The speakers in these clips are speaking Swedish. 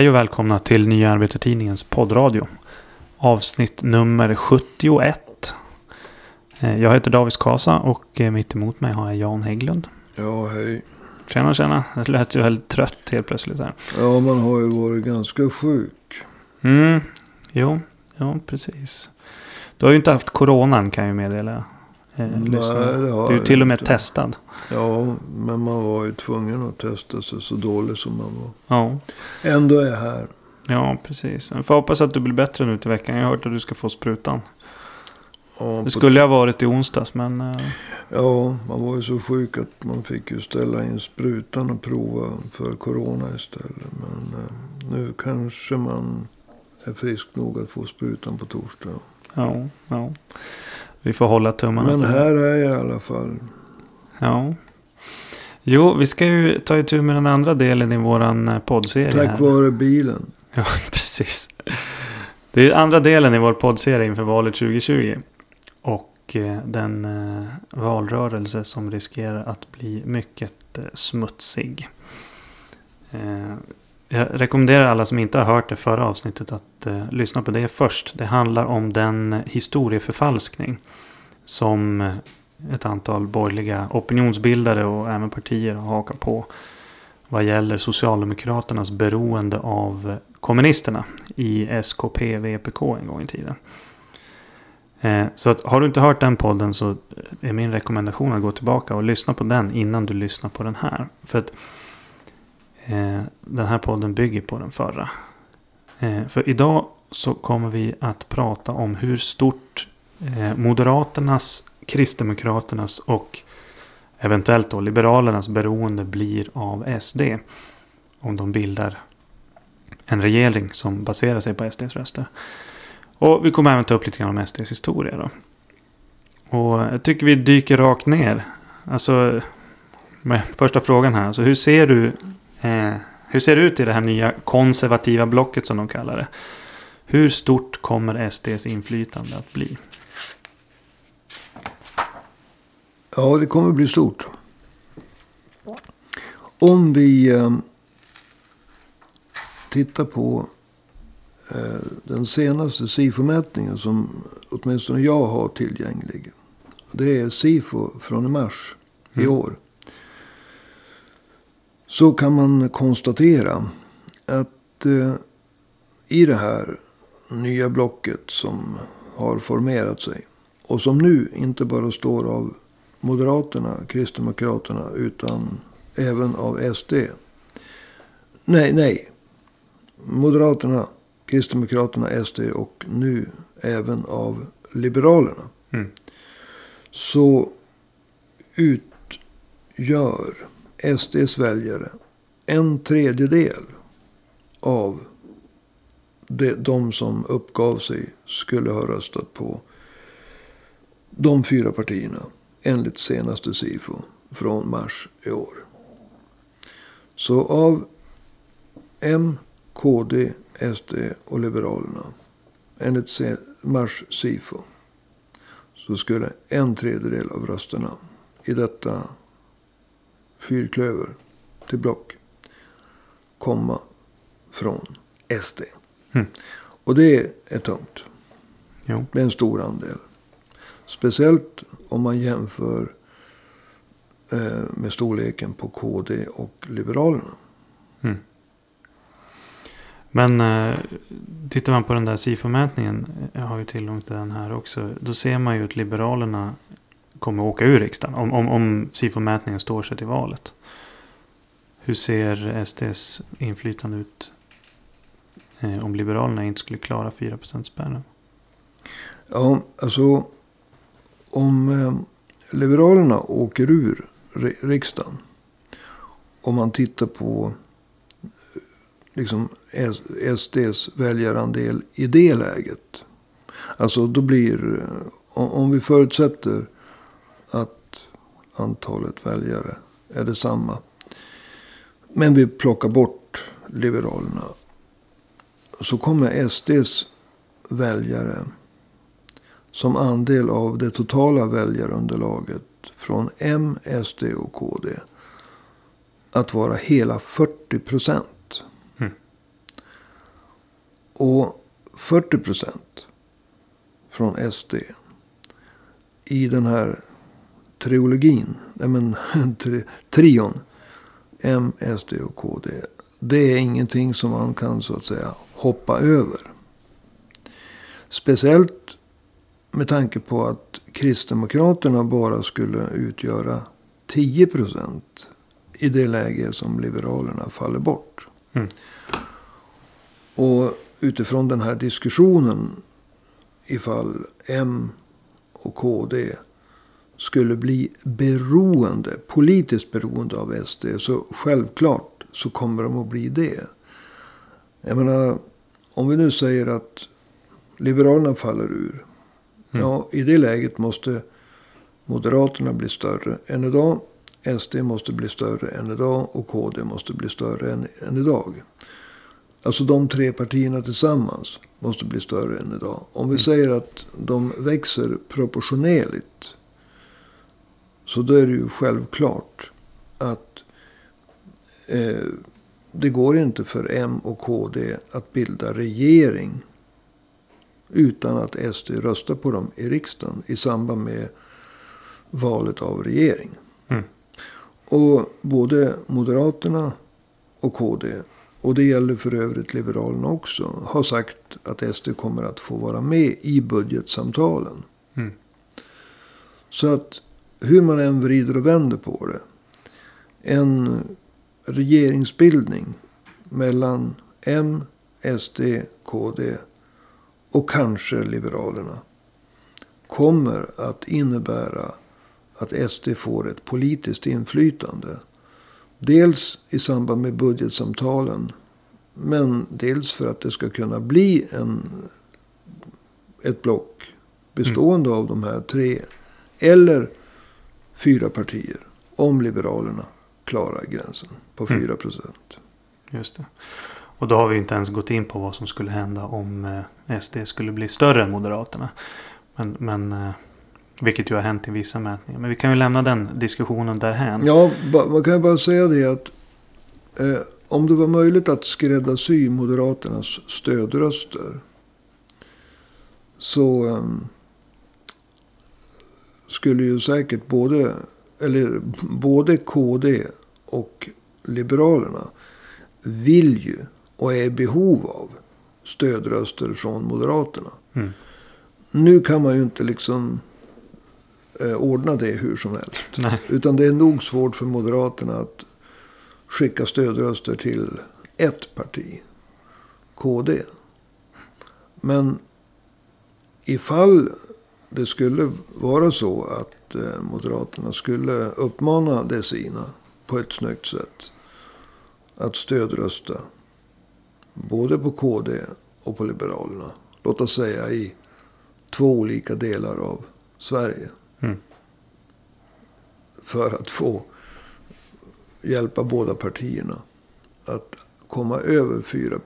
Hej och välkomna till Nya Arbetartidningens poddradio. Avsnitt nummer 71. Eh, Jag heter Davis Kasa och eh, mitt emot mig har jag Jan Hägglund. Ja, hej. Tjena tjena. Det lät ju väldigt trött helt plötsligt här. Ja, man har ju varit ganska sjuk. Mm, jo, ja precis. Du har ju inte haft coronan kan jag ju meddela. Eh, det har du är ju till och med inte. testad. Ja, men man var ju tvungen att testa sig så dålig som man var. Ja, Ändå är jag här. ja precis. Jag får hoppas att du blir bättre nu till veckan. Jag har hört att du ska få sprutan. Ja, Det skulle ha varit i onsdags men... eh, Ja, man var ju så sjuk att man fick ju ställa in sprutan och prova för corona istället. Men eh, nu kanske man är frisk nog att få sprutan på torsdag. Ja, ja. Vi får hålla tummarna Men här är jag i alla fall. Ja. Jo, vi ska ju ta itu med den andra delen i våran eh, poddserie. Tack här. vare bilen. Ja, precis. Det är andra delen i vår poddserie inför valet 2020. Och eh, den eh, valrörelse som riskerar att bli mycket smutsig. Jag rekommenderar alla som inte har hört det förra avsnittet att eh, lyssna på det först. Det handlar om den historieförfalskning som eh, ett antal borgerliga opinionsbildare och även partier har hakat på vad gäller Socialdemokraternas beroende av kommunisterna i SKP VPK en gång i tiden. Eh, Så att har du inte hört den podden så eh, är min rekommendation att gå tillbaka och lyssna på den innan du lyssnar på den här. För att eh, Eh, den här podden bygger på den förra. Eh, För idag så kommer vi att prata om hur stort eh, Moderaternas, Kristdemokraternas och eventuellt då Liberalernas beroende blir av SD. Om de bildar en regering som baserar sig på SDs röster. Och vi kommer även ta upp lite grann om SDs historia då. Och jag tycker vi dyker rakt ner. Alltså, med första frågan här. Alltså hur ser du eh, hur ser det ut i det här nya konservativa blocket som de kallar det? Hur stort kommer SDs inflytande att bli? Ja, det kommer bli stort. Om vi eh, tittar på eh, den senaste SIFO-mätningen som åtminstone jag har tillgänglig. Det är SIFO från i mars i Mm. år. Så kan man konstatera att eh, i det här nya blocket som har formerat sig. Och som nu inte bara står av Moderaterna, Kristdemokraterna utan även av SD. Nej, nej. Moderaterna, Kristdemokraterna, SD och nu även av Liberalerna. Mm. Så utgör SDs väljare en tredjedel av de, de som uppgav sig skulle ha röstat på de fyra partierna enligt senaste SIFO från mars i år. Så av M, KD, SD och Liberalerna enligt mars SIFO så skulle en tredjedel av rösterna i detta fyrklöver till block komma från SD. Mm. Och det är tungt. Jo. Det är en stor andel. Speciellt om man jämför eh, med storleken på KD och Liberalerna. Mm. Men eh, tittar man på den där SIFO-mätningen. Jag har ju tillgång till den här också. Då ser man ju att Liberalerna kommer åka ur riksdagen. Om, om, om SIFO-mätningen står sig till valet. Hur ser SDs inflytande ut? Eh, om Liberalerna inte skulle klara 4%-spärren. Ja, alltså om eh, Liberalerna åker ur riksdagen. Om man tittar på eh, liksom SDs väljarandel i det läget. Alltså då blir, eh, om, om vi förutsätter att antalet väljare är detsamma. Men vi plockar bort Liberalerna. Så kommer SDs väljare som andel av det totala väljarunderlaget från M, SD och KD att vara hela 40 procent. Mm. Och 40 procent från SD i den här triologin, nej men tri, trion, M, SD och KD. Det är ingenting som man kan så att säga hoppa över. Speciellt med tanke på att Kristdemokraterna bara skulle utgöra 10 procent i det läge som Liberalerna faller bort. Mm. Och utifrån den här diskussionen ifall M och KD skulle bli beroende, politiskt beroende av SD. Så självklart så kommer de att bli det. Jag menar, om vi nu säger att Liberalerna faller ur. Mm. Ja, i det läget måste Moderaterna bli större än idag. SD måste bli större än idag och KD måste bli större än, än idag. Alltså de tre partierna tillsammans måste bli större än idag. Om vi Mm. säger att de växer proportionerligt. Så då är det ju självklart att eh, det går inte för M och KD att bilda regering. Utan att SD röstar på dem i riksdagen i samband med valet av regering. Mm. Och både Moderaterna och KD, och det gäller för övrigt Liberalerna också, har sagt att SD kommer att få vara med i budgetsamtalen. Mm. Så att hur man än vrider och vänder på det. En regeringsbildning mellan M, SD, KD och kanske Liberalerna. Kommer att innebära att SD får ett politiskt inflytande. Dels i samband med budgetsamtalen. Men dels för att det ska kunna bli en, ett block bestående av de här tre. Eller fyra partier. Om Liberalerna klarar gränsen på Mm. 4 procent. Just det. Och då har vi inte ens gått in på vad som skulle hända om eh, SD skulle bli större än Moderaterna. Men, men eh, vilket ju har hänt i vissa mätningar. Men vi kan ju lämna den diskussionen därhän. Ja, man kan ju bara säga det att eh, om det var möjligt att skräddarsy Moderaternas stödröster. Så ehm, skulle ju säkert både, eller både KD och Liberalerna vill ju och är i behov av stödröster från Moderaterna. Mm. Nu kan man ju inte liksom eh, ordna det hur som helst. Nej. Utan det är nog svårt för Moderaterna att skicka stödröster till ett parti. KD. Men ifall det skulle vara så att eh, Moderaterna skulle uppmana de sina på ett snyggt sätt. Att stödrösta. Både på KD och på Liberalerna. Låt oss säga i två olika delar av Sverige Mm. för att få hjälpa båda partierna att komma över 4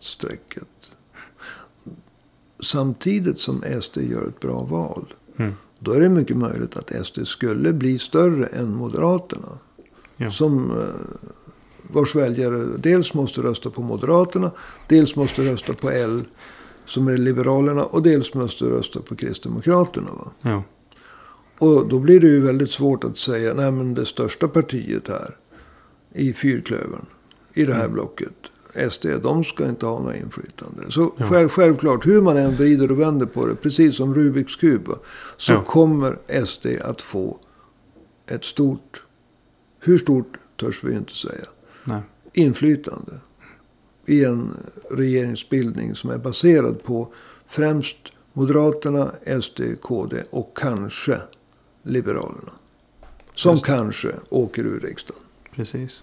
strecket Samtidigt som SD gör ett bra val. Mm. Då är det mycket möjligt att SD skulle bli större än Moderaterna. Ja. Som eh, vars väljare dels måste rösta på Moderaterna. Dels måste rösta på L som är Liberalerna. Och dels måste rösta på Kristdemokraterna. Va? Ja. Och då blir det ju väldigt svårt att säga, nej men det största partiet här i fyrklövern, i det här Mm. blocket, SD, de ska inte ha något inflytande. Så Ja. själv, självklart, hur man än vrider och vänder på det, precis som Rubiks kub, så Ja. kommer SD att få ett stort, hur stort törs vi inte säga, Nej. inflytande. I en regeringsbildning som är baserad på främst Moderaterna, SD, KD och kanske Liberalerna. Som kanske åker ur riksdagen. Precis.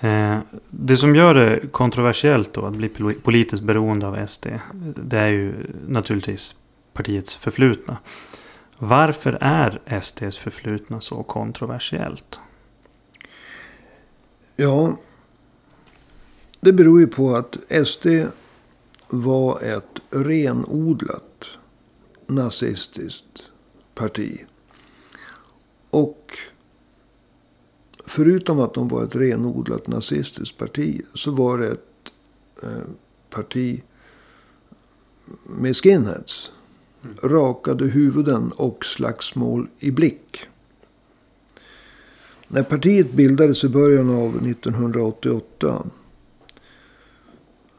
Eh, det som gör det kontroversiellt då att bli politiskt beroende av SD. Det är ju naturligtvis partiets förflutna. Varför är SDs förflutna så kontroversiellt? Ja, det beror ju på att SD var ett renodlat nazistiskt parti. Och förutom att de var ett renodlat nazistiskt parti så var det ett eh, parti med skinheads. Mm. Rakade huvuden och slagsmål i blick. När partiet bildades i början av 1988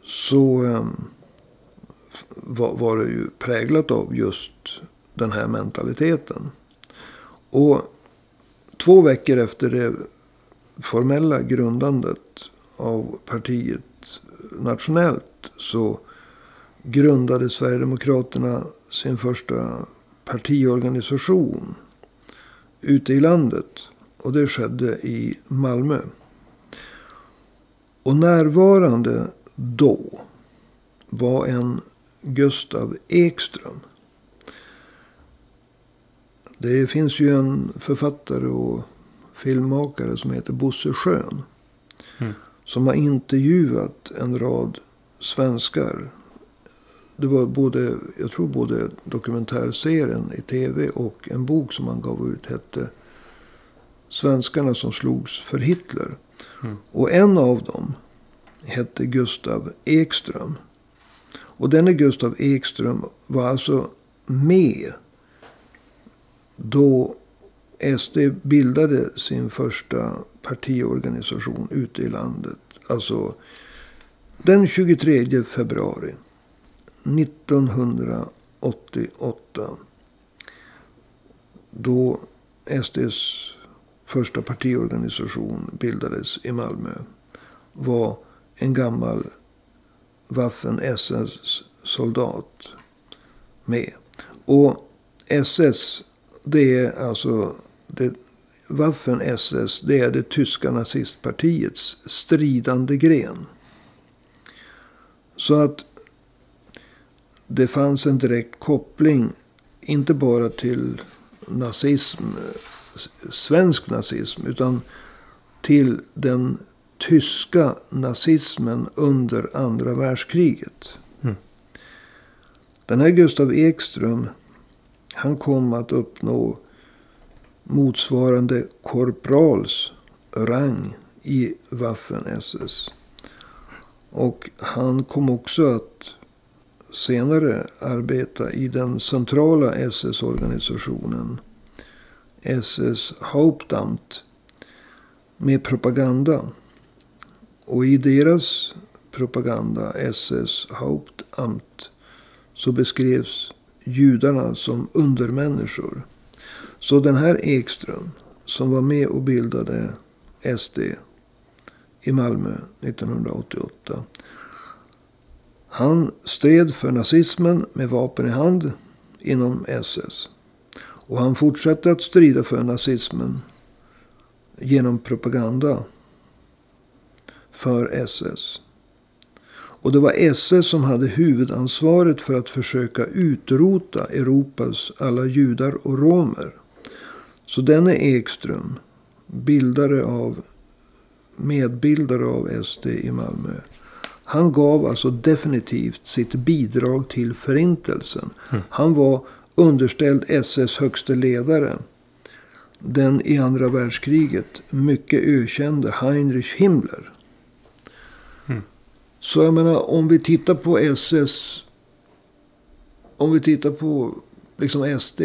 så eh, var, var det ju präglat av just den här mentaliteten. Och två veckor efter det formella grundandet av partiet nationellt så grundade Sverigedemokraterna sin första partiorganisation ute i landet. Och det skedde i Malmö. Och närvarande då var en Gustav Ekström. Det finns ju en författare och filmmakare som heter Bosse Schön. Mm. Som har intervjuat en rad svenskar. Det var både, jag tror både dokumentärserien i tv och en bok som han gav ut hette Svenskarna som slogs för Hitler. Mm. Och en av dem hette Gustav Ekström. Och denne Gustav Ekström var alltså med då SD bildade sin första partiorganisation ute i landet. Alltså den 23 februari 1988. Då SDs första partiorganisation bildades i Malmö. Var en gammal Waffen-SS-soldat med. Och SS, det är alltså det, Waffen-SS, det är det tyska nazistpartiets stridande gren. Så att det fanns en direkt koppling, inte bara till nazism, svensk nazism, utan till den tyska nazismen under andra världskriget. Mm. Den här Gustav Ekström, han kom att uppnå motsvarande korprals rang i Waffen-SS. Och han kom också att senare arbeta i den centrala SS-organisationen. SS Hauptamt. Med propaganda. Och i deras propaganda, SS Hauptamt. Så beskrevs judarna som undermänniskor. Så den här Ekström som var med och bildade SD i Malmö 1988. Han stred för nazismen med vapen i hand inom SS. Och han fortsatte att strida för nazismen genom propaganda för SS. Och det var SS som hade huvudansvaret för att försöka utrota Europas alla judar och romer. Så denne Ekström, bildare av, medbildare av SD i Malmö. Han gav alltså definitivt sitt bidrag till förintelsen. Mm. Han var underställd SS högste ledare. Den i andra världskriget mycket ökände Heinrich Himmler. Mm. Så jag menar om vi tittar på SS. Om vi tittar på liksom SD.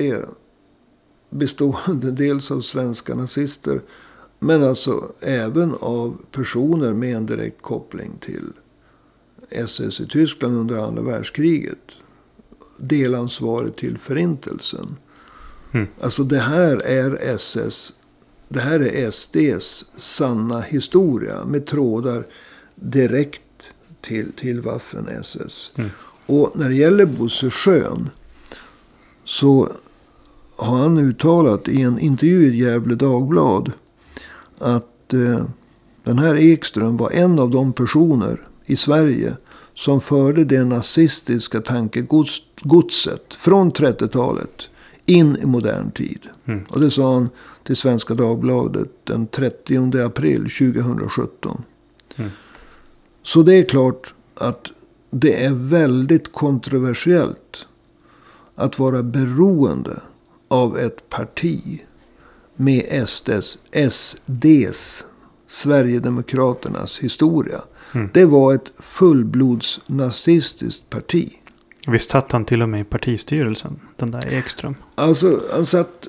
Bestående dels av svenska nazister. Men alltså även av personer med en direkt koppling till SS i Tyskland under andra världskriget. Delansvaret till förintelsen. Mm. Alltså det här är SS. Det här är SDs sanna historia. Med trådar direkt till, till Waffen-SS. Mm. Och när det gäller Bosse Schön. Så har han uttalat i en intervju i Gävle Dagblad. Att eh, den här Ekström var en av de personer i Sverige. Som förde det nazistiska tankegodset från 30-talet in i modern tid. Mm. Och det sa han till Svenska Dagbladet den 30 april 2017. Mm. Så det är klart att det är väldigt kontroversiellt att vara beroende av ett parti med SDs, SDs Sverigedemokraternas historia. Mm. Det var ett fullblods nazistiskt parti. Visst satt han till och med i partistyrelsen, den där Ekström. Alltså han satt...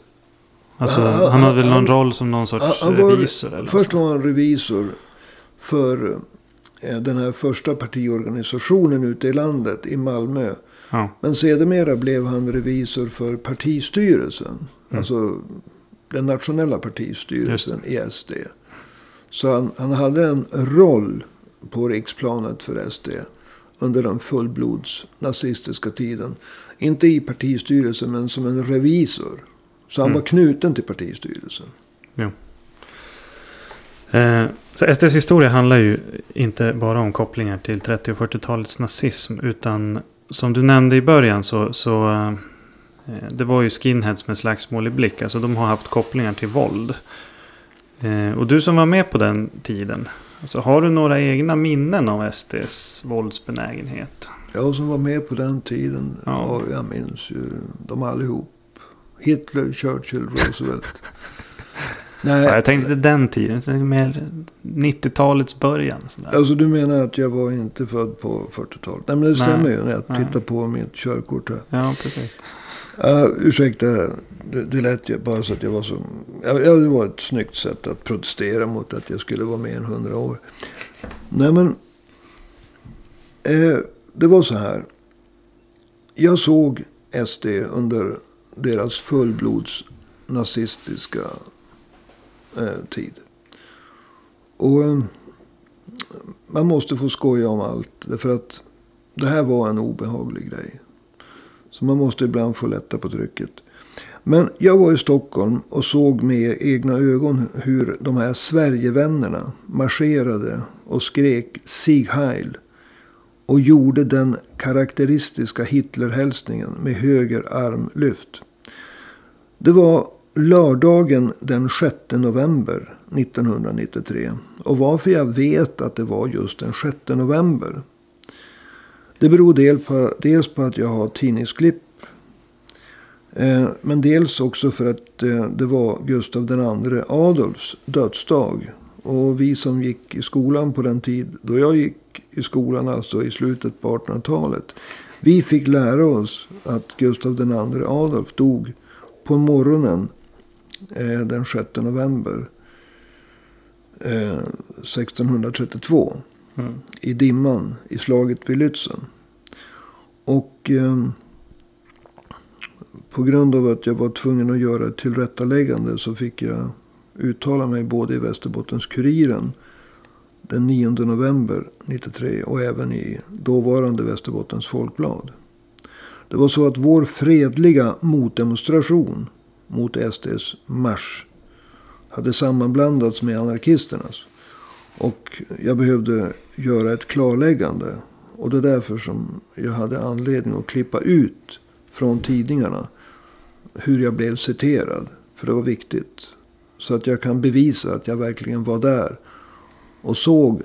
Alltså, Han- han, hade väl någon han- roll som någon sorts han var- revisor eller Först så. var han revisor för eh, den här första partiorganisationen ute i landet i Malmö. Ja. Men sedermera blev han revisor för partistyrelsen. Mm. Alltså den nationella partistyrelsen i SD. Så han, han hade en roll på riksplanet för SD. Under den fullblods nazistiska tiden. Inte i partistyrelsen men som en revisor. Så han Mm. var knuten till partistyrelsen. Eh, så SDs historia handlar ju inte bara om kopplingar till 30 och 40-talets nazism. Utan som du nämnde i början så, så eh, det var ju skinheads med slagsmål i blick. Alltså de har haft kopplingar till våld. Eh, och du som var med på den tiden. Alltså, har du några egna minnen av SDs våldsbenägenhet? Jag som var med på den tiden. Ja. Ja. jag minns ju dem allihop. Hitler, Churchill, Roosevelt. Nej, Ja, jag tänkte inte den tiden. Jag mer 90-talets början. Sådär. Alltså du menar att jag var inte född på 40-talet? Nej men det Nej, stämmer ju när jag nej. tittar på mitt körkort här. Ja, precis. Uh, ursäkta, det, det lät ju bara så att jag var så... Ja, det var ett snyggt sätt att protestera mot att jag skulle vara mer än 100 år. Nej men... Eh, det var så här. Jag såg SD under deras fullblods nazistiska eh, tid. Och eh, man måste få skoja om allt. Därför att det här var en obehaglig grej. Så man måste ibland få lätta på trycket. Men jag var i Stockholm och såg med egna ögon hur de här Sverigevännerna marscherade och skrek Sieg Heil. Och gjorde den karaktäristiska Hitlerhälsningen med höger arm lyft. Det var lördagen den 6 november 1993. Och varför jag vet att det var just den 6 november. Det beror del på, dels på att jag har tidningsklipp. Eh, men dels också för att eh, det var Gustav II Adolfs dödsdag. Och vi som gick i skolan på den tid då jag gick i skolan, alltså i slutet på 1800-talet. Vi fick lära oss att Gustav II Adolf dog på morgonen eh, den 6 november eh, 1632 Mm. i dimman i slaget vid Lützen. Och eh, på grund av att jag var tvungen att göra ett tillrättaläggande så fick jag uttala mig både i Västerbottens-Kuriren den 9 november 93 och även i dåvarande Västerbottens Folkblad. Det var så att vår fredliga motdemonstration mot SDs marsch hade sammanblandats med anarkisternas. Och jag behövde göra ett klarläggande. Och det är därför som jag hade anledning att klippa ut från tidningarna hur jag blev citerad. För det var viktigt. Så att jag kan bevisa att jag verkligen var där. Och såg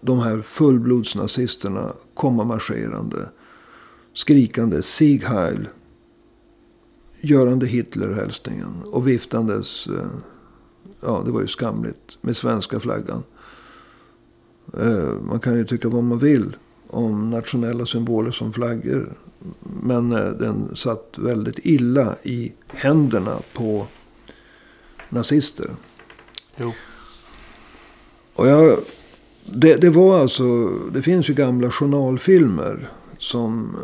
de här fullblodsnazisterna komma marscherande. Skrikande Sieg Heil. Görande Hitlerhälsningen. Och viftandes, eh, ja det var ju skamligt, med svenska flaggan. Eh, Man kan ju tycka vad man vill om nationella symboler som flaggor. Men eh, den satt väldigt illa i händerna på nazister. Jo. Och jag, det, det var alltså, det finns ju gamla journalfilmer som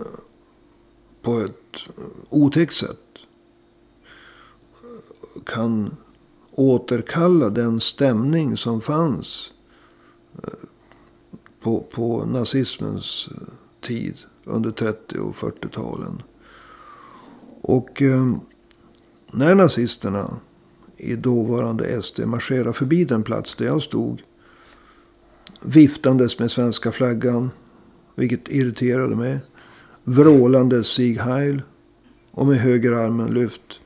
på ett otäckt sätt kan återkalla den stämning som fanns eh, på, på nazismens eh, tid under 30 och 40-talen. Och eh, när nazisterna i dåvarande SD marscherade förbi den plats där jag stod viftandes med svenska flaggan, vilket irriterade mig, vrålandes Sieg Heil och med högerarmen lyft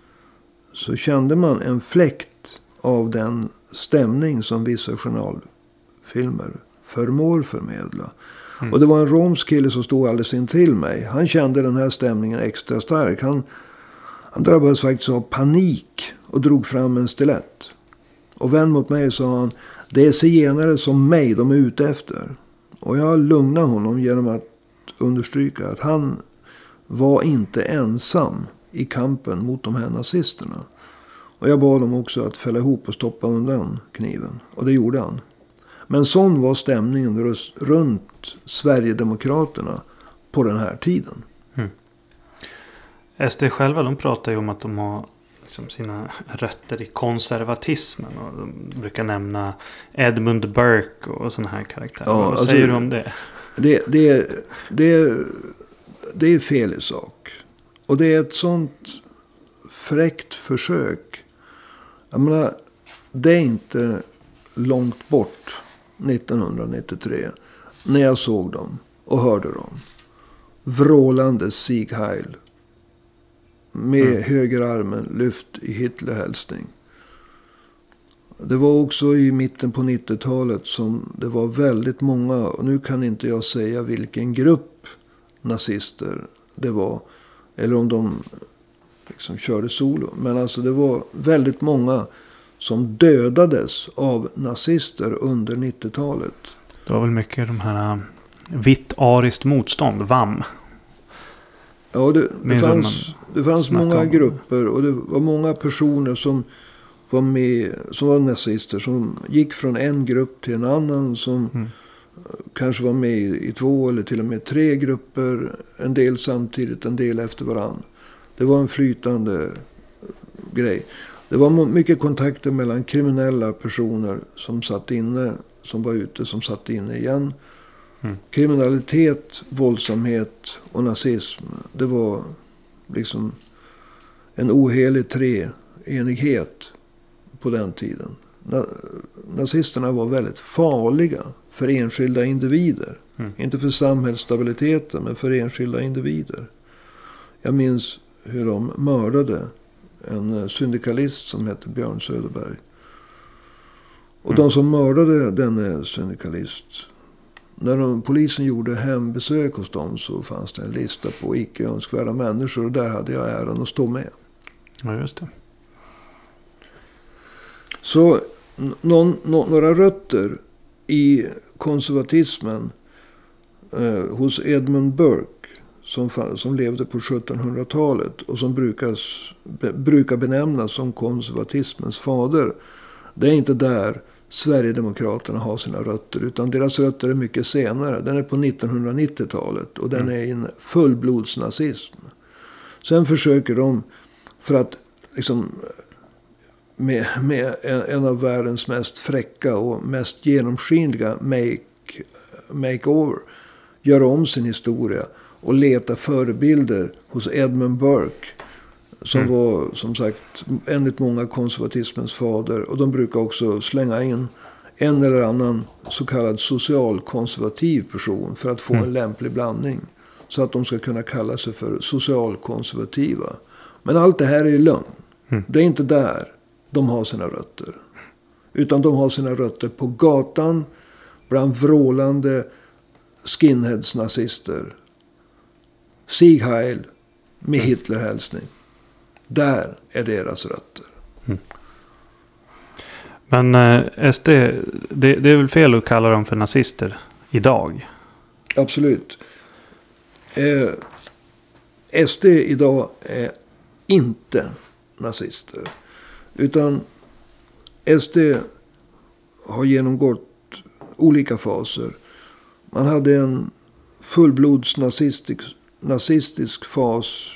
så kände man en fläkt av den stämning som vissa journalfilmer förmår förmedla. Mm. Och det var en romsk kille som stod alldeles intill mig. Han kände den här stämningen extra stark. Han, han drabbades faktiskt av panik och drog fram en stilett. Och vänd mot mig sa han. Det är zigenare som mig de är ute efter. Och jag lugnade honom genom att understryka att han var inte ensam i kampen mot de här nazisterna. Och jag bad dem också att fälla ihop och stoppa undan kniven. Och det gjorde han. Men sån var stämningen runt Sverigedemokraterna på den här tiden. Mm. SD själva de pratar ju om att de har liksom sina rötter i konservatismen. Och de brukar nämna Edmund Burke och sådana här karaktärer. Ja, Vad alltså, säger du om det? Det, det, det, det är fel i sak. Och det är ett sånt fräckt försök. Jag menar, det är inte långt bort 1993. När jag såg dem och hörde dem. Vrålande Sieg Heil. Med mm. höger armen lyft i Hitlerhälsning. Det var också i mitten på 90-talet som det var väldigt många. Och nu kan inte jag säga vilken grupp nazister det var. Eller om de liksom körde solo. Men alltså det var väldigt många som dödades av nazister under 90-talet. Det var väl mycket de här um, vitt ariskt motstånd, VAM. Ja, det, det fanns, det fanns många om. grupper och det var många personer som var med, som var nazister. Som gick från en grupp till en annan. Som mm. Kanske var med i två eller till och med tre grupper. En del samtidigt, en del efter varandra. Det var en flytande grej. Det var mycket kontakter mellan kriminella personer som satt inne, som var ute, som satt inne igen. Mm. Kriminalitet, våldsamhet och nazism. Det var liksom en ohelig treenighet på den tiden. nazisterna var väldigt farliga för enskilda individer. Mm. Inte för samhällsstabiliteten, men för enskilda individer. Jag minns hur de mördade en eh, syndikalist som hette Björn Söderberg. Och mm. de som mördade denne syndikalist. När de, polisen gjorde hembesök hos dem så fanns det en lista på icke önskvärda människor. Och där hade jag äran att stå med. Ja, just det. Så någon, några rötter i konservatismen eh, hos Edmund Burke som, som levde på 1700-talet och som brukas, be, brukar benämnas som konservatismens fader. Det är inte där Sverigedemokraterna har sina rötter. Utan deras rötter är mycket senare. Den är på 1990-talet. Och den mm. är en fullblodsnazism. Sen försöker de, för att liksom med, med en, en, av världens mest fräcka och mest genomskinliga make, makeover. Göra om sin historia och leta förebilder hos Edmund Burke. Som mm. var som sagt enligt många konservatismens fader. Och de brukar också slänga in en eller annan så kallad socialkonservativ person. För att få mm. en lämplig blandning. Så att de ska kunna kalla sig för socialkonservativa. Men allt det här är ju lögn. Mm. Det är inte där de har sina rötter. Utan de har sina rötter på gatan. Bland vrålande skinheads-nazister. Sieg Heil med Hitlerhälsning. Där är deras rötter. Mm. Men eh, SD, det, det, är väl fel att kalla dem för nazister idag? Absolut. Eh, SD idag är inte nazister. Utan SD har genomgått olika faser. Man hade en fullblods nazistisk, nazistisk fas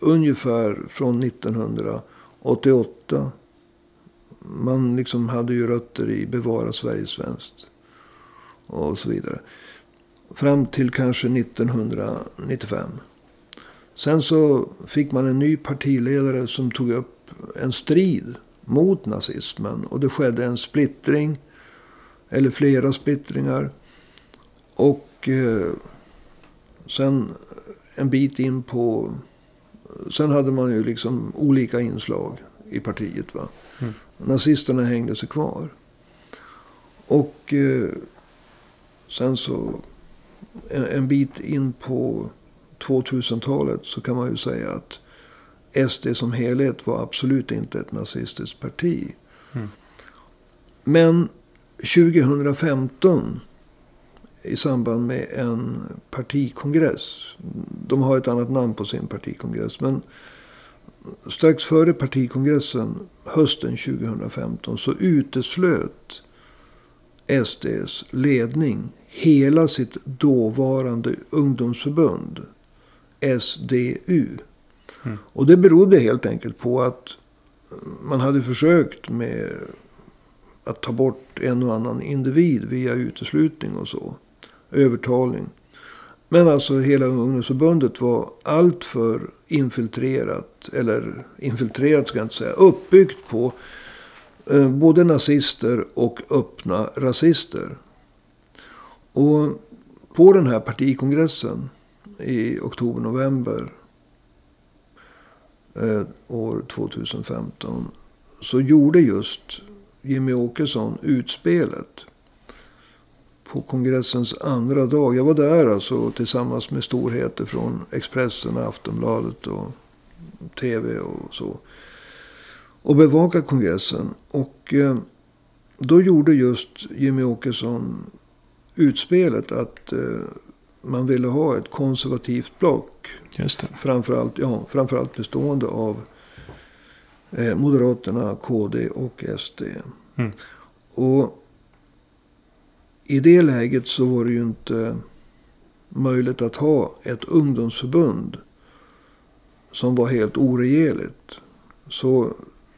ungefär från 1988. Man liksom hade ju rötter i Bevara Sverige svenskt. Och så vidare. Fram till kanske 1995. Sen så fick man en ny partiledare som tog upp en strid mot nazismen. Och det skedde en splittring. Eller flera splittringar. Och eh, sen en bit in på... Sen hade man ju liksom olika inslag i partiet. Va? Mm. Nazisterna hängde sig kvar. Och eh, sen så en, en, bit in på 2000-talet så kan man ju säga att SD som helhet var absolut inte ett nazistiskt parti. Mm. Men 2015 i samband med en partikongress. De har ett annat namn på sin partikongress. Men strax före partikongressen hösten 2015 så uteslöt SDs ledning hela sitt dåvarande ungdomsförbund SDU. Mm. Och det berodde helt enkelt på att man hade försökt med att ta bort en och annan individ via uteslutning och så. Övertalning. Men alltså hela ungdomsförbundet var alltför infiltrerat. Eller infiltrerat ska jag inte säga. Uppbyggt på eh, både nazister och öppna rasister. Och på den här partikongressen i oktober-november eh, år 2015 så gjorde just Jimmy Åkesson utspelet. På kongressens andra dag. Jag var där alltså tillsammans med storheter från Expressen, Aftonbladet och TV och så. Och bevakade kongressen. Och eh, då gjorde just Jimmy Åkesson utspelet att eh, man ville ha ett konservativt block. Just det. Framförallt, ja, framförallt bestående av eh, Moderaterna, KD och SD. Mm. Och i det läget så var det ju inte möjligt att ha ett ungdomsförbund som var helt oregerligt. Så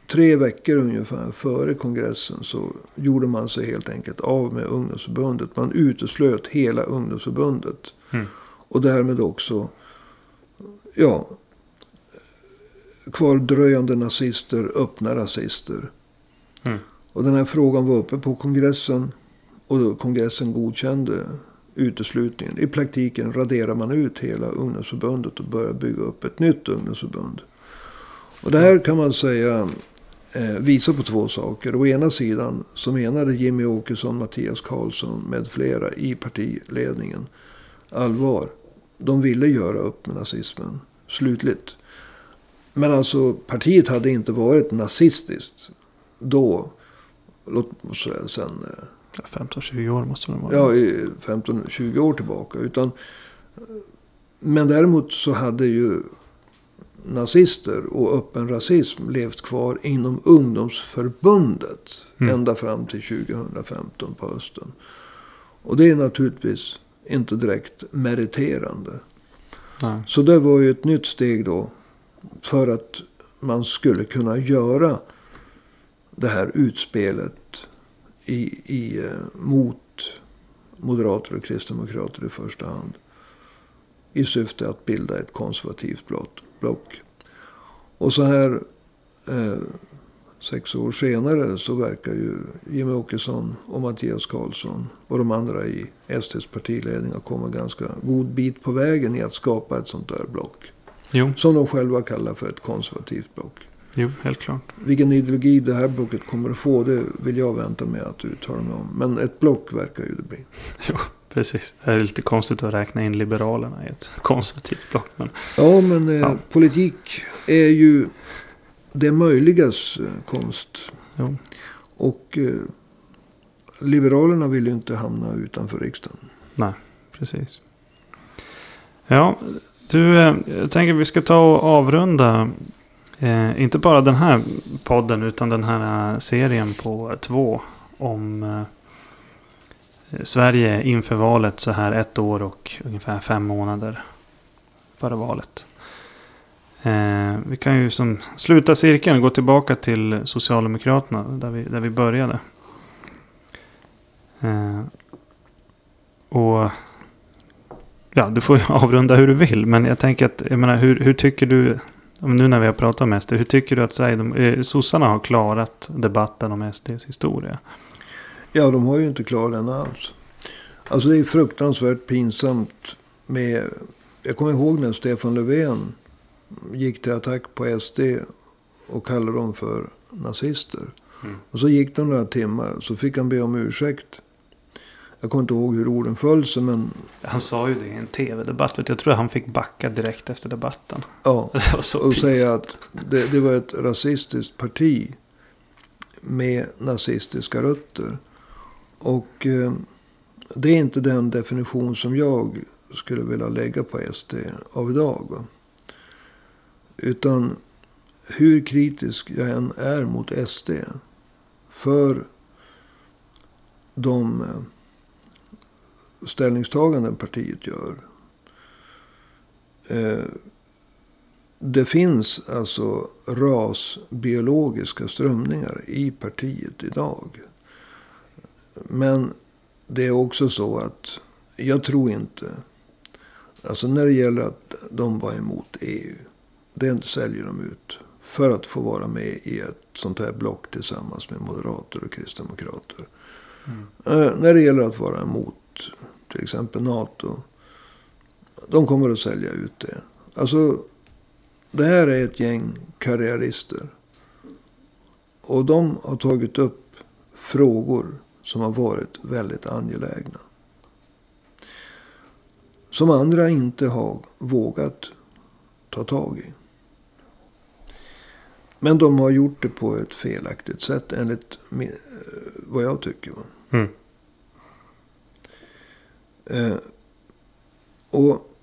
tre veckor ungefär före kongressen så gjorde man sig helt enkelt av med ungdomsförbundet. Man uteslöt hela ungdomsförbundet. Mm. Och därmed också, ja, kvardröjande nazister, öppna rasister. Mm. Och den här frågan var uppe på kongressen. Och då kongressen godkände uteslutningen. I praktiken raderar man ut hela ungdomsförbundet och börjar bygga upp ett nytt ungdomsförbund. Och det här kan man säga visar på två saker. Å ena sidan så menade Jimmy Åkesson, Mattias Karlsson med flera i partiledningen allvar. De ville göra upp med nazismen. Slutligt. Men alltså partiet hade inte varit nazistiskt då. Låt oss säga sen. eh, 15-20 år måste det vara. Ja, i 15-20 år tillbaka. Utan, men däremot så hade ju nazister och öppen rasism levt kvar inom ungdomsförbundet. Mm. Ända fram till 2015 på hösten. Och det är naturligtvis inte direkt meriterande. Nej. Så det var ju ett nytt steg då. För att man skulle kunna göra det här utspelet i, i, eh, mot moderater och kristdemokrater i första hand. I syfte att bilda ett konservativt blott- block. Och så här eh, sex år senare så verkar ju Jimmy Åkesson och Mattias Karlsson och de andra i SDs partiledning ha kommit ganska god bit på vägen i att skapa ett sånt där block. Jo, Som de själva kallar för ett konservativt block. jo, helt klart. Vilken ideologi det här blocket kommer att få det vill jag vänta med att uttala mig om. Men ett block verkar ju det bli. Precis. Det är lite konstigt att räkna in Liberalerna i ett konservativt block. Men Ja, men eh, Ja. politik är ju det möjligas eh, konst. jo. Och eh, Liberalerna vill ju inte hamna utanför riksdagen. Precis. Ja, du, eh, jag tänker vi ska ta och avrunda. Eh, inte bara den här podden utan den här eh, serien på två. Om Sverige inför valet så här ett år och ungefär fem månader före valet. Eh, vi kan ju som sluta cirkeln och gå tillbaka till Socialdemokraterna där vi, där vi började. Eh, och Ja, du får ju avrunda hur du vill. Men jag tänker att, jag menar, hur, hur tycker du, nu när vi har pratat om SD, hur tycker du att eh, sossarna har klarat debatten om SDs historia? Ja, de har ju inte klarat den alls. Alltså det är fruktansvärt pinsamt med... Jag kommer ihåg när Stefan Löfven gick till attack på SD och kallade dem för nazister. Mm. Och så gick det några timmar så fick han be om ursäkt. Jag kommer inte ihåg hur orden föll sig men Han sa ju det i en tv-debatt. Jag tror han fick backa direkt efter debatten. ja. Och säga att det, det var ett rasistiskt parti. med nazistiska rötter. Och eh, det är inte den definition som jag skulle vilja lägga på SD av idag. Va? Utan hur kritisk jag än är mot SD. För de eh, ställningstaganden partiet gör. Eh, det finns alltså rasbiologiska strömningar i partiet idag. Men det är också så att jag tror inte. Alltså när det gäller att de var emot EU. Det säljer de ut. För att få vara med i ett sånt här block tillsammans med moderater och kristdemokrater. Mm. Eh, när det gäller att vara emot till exempel NATO. De kommer att sälja ut det. Alltså det här är ett gäng karriärister. Och de har tagit upp frågor som har varit väldigt angelägna. Som andra inte har vågat ta tag i. Men de har gjort det på ett felaktigt sätt enligt vad jag tycker. Mm. Eh, och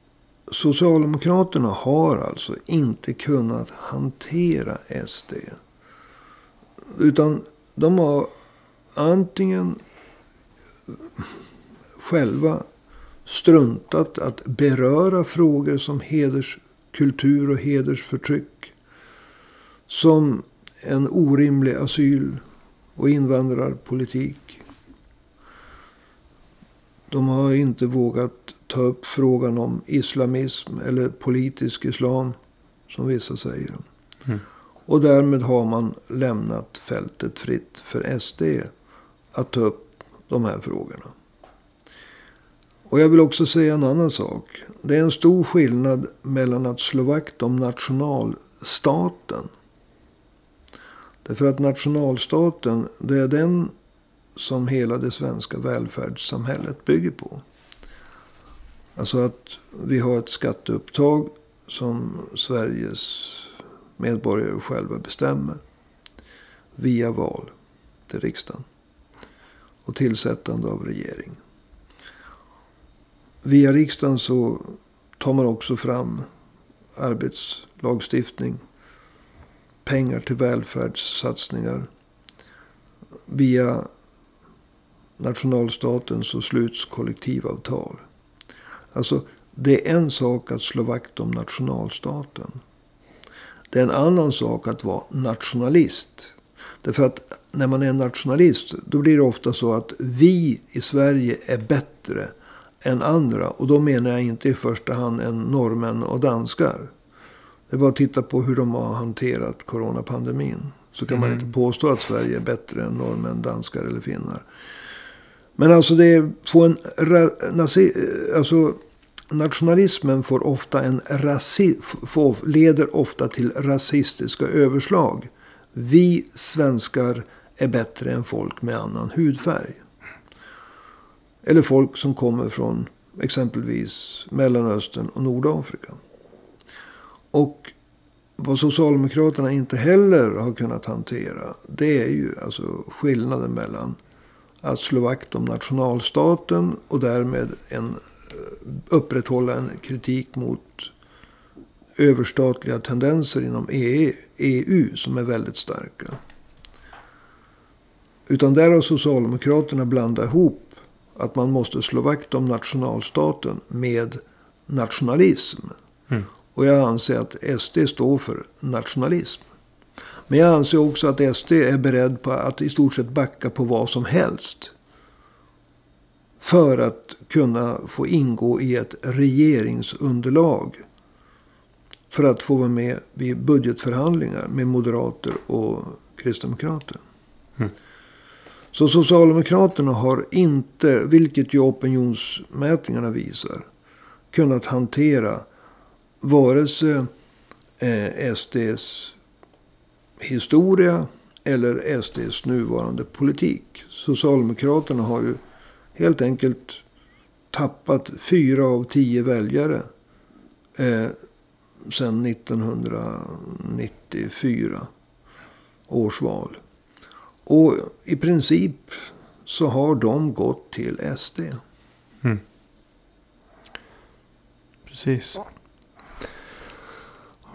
Socialdemokraterna har alltså inte kunnat hantera SD. Utan de har antingen själva struntat att beröra frågor som hederskultur och hedersförtryck. Som en orimlig asyl och invandrarpolitik. De har inte vågat ta upp frågan om islamism eller politisk islam. Som vissa säger. Mm. Och därmed har man lämnat fältet fritt för SD att ta upp de här frågorna. Och jag vill också säga en annan sak. Det är en stor skillnad mellan att slå vakt om nationalstaten. Därför att nationalstaten, det är den som hela det svenska välfärdssamhället bygger på. Alltså att vi har ett skatteupptag som Sveriges medborgare själva bestämmer. Via val till riksdagen. Och tillsättande av regering. Via riksdagen så tar man också fram arbetslagstiftning. Pengar till välfärdssatsningar. Via nationalstaten så sluts kollektivavtal. Alltså, det är en sak att slå vakt om nationalstaten. Det är en annan sak att vara nationalist. Därför att när man är nationalist, då blir det ofta så att vi i Sverige är bättre än andra. Och då menar jag inte i första hand än norrmän och danskar. Det är bara att titta på hur de har hanterat coronapandemin. Så kan mm. man inte påstå att Sverige är bättre än norrmän, danskar eller finnar. Men alltså det får en... Alltså, nationalismen får ofta en rasi, får, leder ofta till rasistiska överslag. Vi svenskar är bättre än folk med annan hudfärg. Eller folk som kommer från exempelvis Mellanöstern och Nordafrika. Och vad Socialdemokraterna inte heller har kunnat hantera. Det är ju alltså skillnaden mellan att slå vakt om nationalstaten och därmed en, eh, upprätthålla en kritik mot överstatliga tendenser inom EU, EU som är väldigt starka. Utan där har Socialdemokraterna blandat ihop att man måste slå vakt om nationalstaten med nationalism. Mm. Och jag anser att SD står för nationalism. Men jag anser också att SD är beredd på att i stort sett backa på vad som helst. För att kunna få ingå i ett regeringsunderlag. För att få vara med vid budgetförhandlingar med moderater och kristdemokrater. Mm. Så Socialdemokraterna har inte, vilket ju opinionsmätningarna visar, kunnat hantera vare sig eh, SDs historia eller SDs nuvarande politik. Socialdemokraterna har ju helt enkelt tappat fyra av tio väljare eh, sedan 1994 års val. Och i princip så har de gått till SD. Mm. Precis.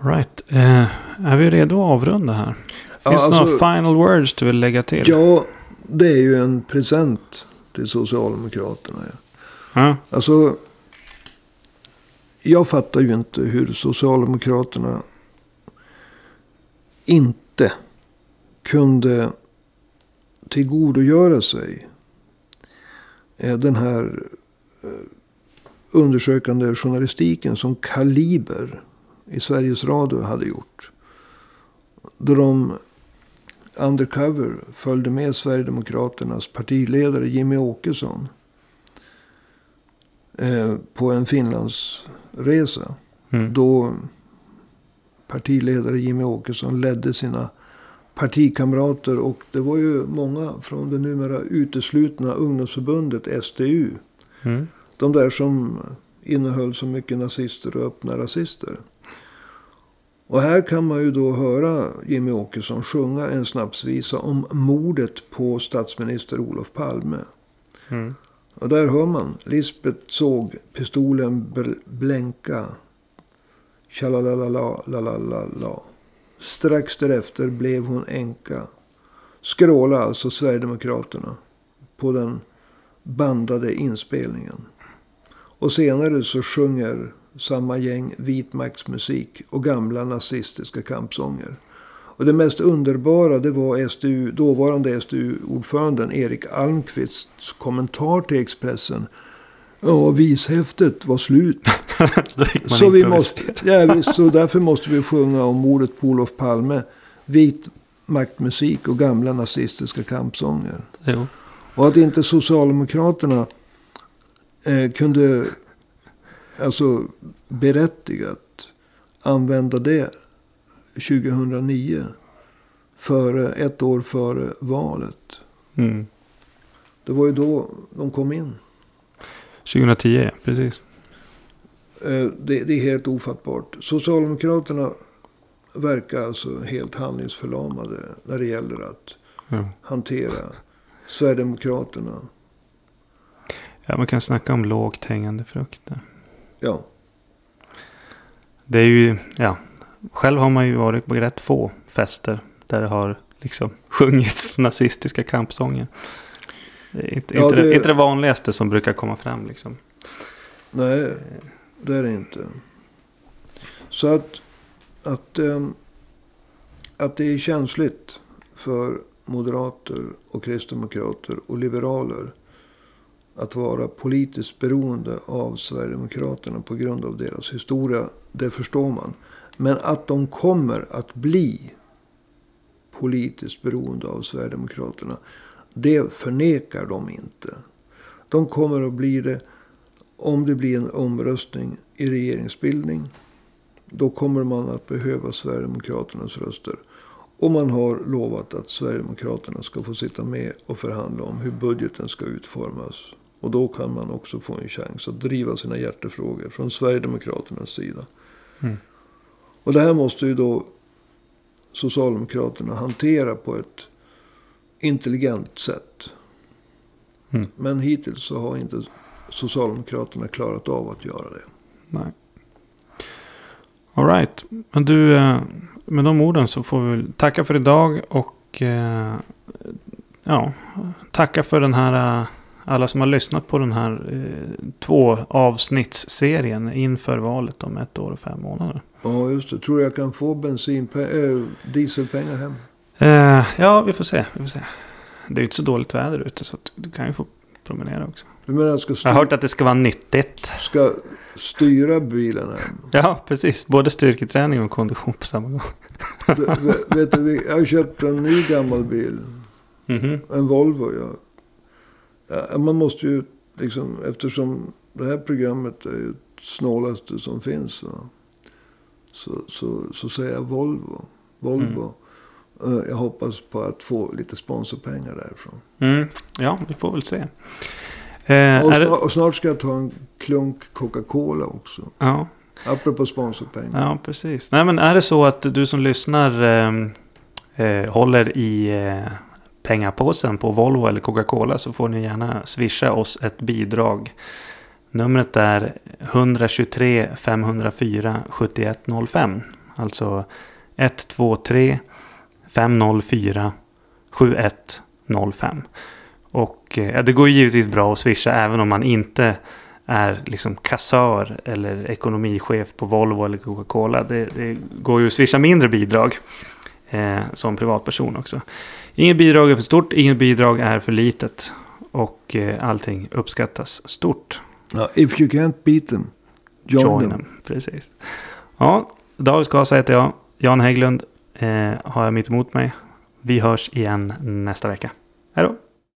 All right. Eh, är vi redo att avrunda här? Finns Ja, det alltså- några final words du vill lägga till? Ja, det är ju en present till Socialdemokraterna. ja. Ja. Alltså, jag fattar ju inte hur Socialdemokraterna inte kunde tillgodogöra sig eh, den här eh, undersökande journalistiken som Kaliber i Sveriges Radio hade gjort. Då de undercover följde med Sverigedemokraternas partiledare Jimmy Åkesson eh, på en Finlandsresa. Mm. Då partiledare Jimmy Åkesson ledde sina partikamrater. Och det var ju många från det numera uteslutna ungdomsförbundet SDU. Mm. De där som innehöll så mycket nazister och öppna rasister. Och här kan man ju då höra Jimmy Åkesson sjunga en snapsvisa om mordet på statsminister Olof Palme. Mm. Och där hör man. Lisbeth såg pistolen bl- blänka. Tjalalalala, lalalala. Strax därefter blev hon änka. Skråla alltså Sverigedemokraterna på den bandade inspelningen. Och senare så sjunger samma gäng vitmaktsmusik och gamla nazistiska kampsånger. Och det mest underbara det var SDU, dåvarande SDU-ordföranden Erik Almqvists kommentar till Expressen. Ja, vishäftet var slut. Så, vi måste, ja, visst, så därför måste vi sjunga om mordet på Olof Palme. Vit maktmusik och gamla nazistiska kampsånger. Jo. Och att inte Socialdemokraterna eh, kunde alltså berättigat använda det 2009. Före, ett år före valet. Mm. Det var ju då de kom in. 2010, ja, precis. Eh, det, det är helt ofattbart. Socialdemokraterna verkar alltså helt handlingsförlamade när det gäller att Ja. hantera Sverigedemokraterna. ja, man kan snacka om lågt hängande frukter. Ja, Det är ju, ja. Själv har man ju varit på rätt få fester. Där det har liksom sjungits nazistiska kampsånger. Inte, Ja, det- inte det vanligaste som brukar komma fram liksom. nej, det är det inte. Så att, att, ehm, att det är känsligt för moderater och kristdemokrater och liberaler att vara politiskt beroende av Sverigedemokraterna på grund av deras historia, det förstår man. Men att de kommer att bli politiskt beroende av Sverigedemokraterna, det förnekar de inte. De kommer att bli det om det blir en omröstning i regeringsbildning. Då kommer man att behöva Sverigedemokraternas röster. Och man har lovat att Sverigedemokraterna ska få sitta med och förhandla om hur budgeten ska utformas. Och då kan man också få en chans att driva sina hjärtefrågor från Sverigedemokraternas sida. Mm. Och det här måste ju då Socialdemokraterna hantera på ett intelligent sätt. Mm. Men hittills så har inte Socialdemokraterna klarat av att göra det. Nej. Alright. Men du, eh, med de orden så får vi tacka för idag och eh, ja, tacka för den här, eh, alla som har lyssnat på den här eh, två avsnittsserien inför valet om ett år och fem månader. Ja, just det. Tror jag kan få bensinpe- äh, dieselpengar hem? Eh, ja, vi får se. Vi får se. Det är ju inte så dåligt väder ute så du kan ju få promenera också. Du menar jag ska, Jag har styr- hört att det ska vara nyttigt. ska styra bilen hem? Ja, precis. Både styrketräning och kondition på samma gång. Vet, vet du, jag har köpt en ny gammal bil. Mhm. En Volvo. Ja. Ja, man måste ju liksom, eftersom det här programmet är ju det snålaste som finns. Va? Så, så, så säger jag Volvo. Volvo. Eh, Jag hoppas på att få lite sponsorpengar därifrån. Mm. Ja, vi får väl se. Eh, Och, är det... snart, och snart ska jag ta en klunk Coca-Cola också. ja, Apropå sponsorpengar. ja, precis. Nej, men är det så att du som lyssnar eh, eh, håller i eh, pengapåsen på Volvo eller Coca-Cola så får ni gärna swisha oss ett bidrag. Numret är 123 504 7105. Alltså 123 504 7105. Och eh, det går givetvis bra att swisha även om man inte är liksom kassör eller ekonomichef på Volvo eller Coca-Cola. Det, det, går ju att swisha mindre bidrag eh, som privatperson också. Inget bidrag är för stort, inget bidrag är för litet. Och eh, allting uppskattas stort. Ja, if you can't beat them, join, join them. them. Precis. Ja, David Skasa heter jag. Jan Hägglund eh, har jag mitt emot mig. Vi hörs igen nästa vecka. Hej då!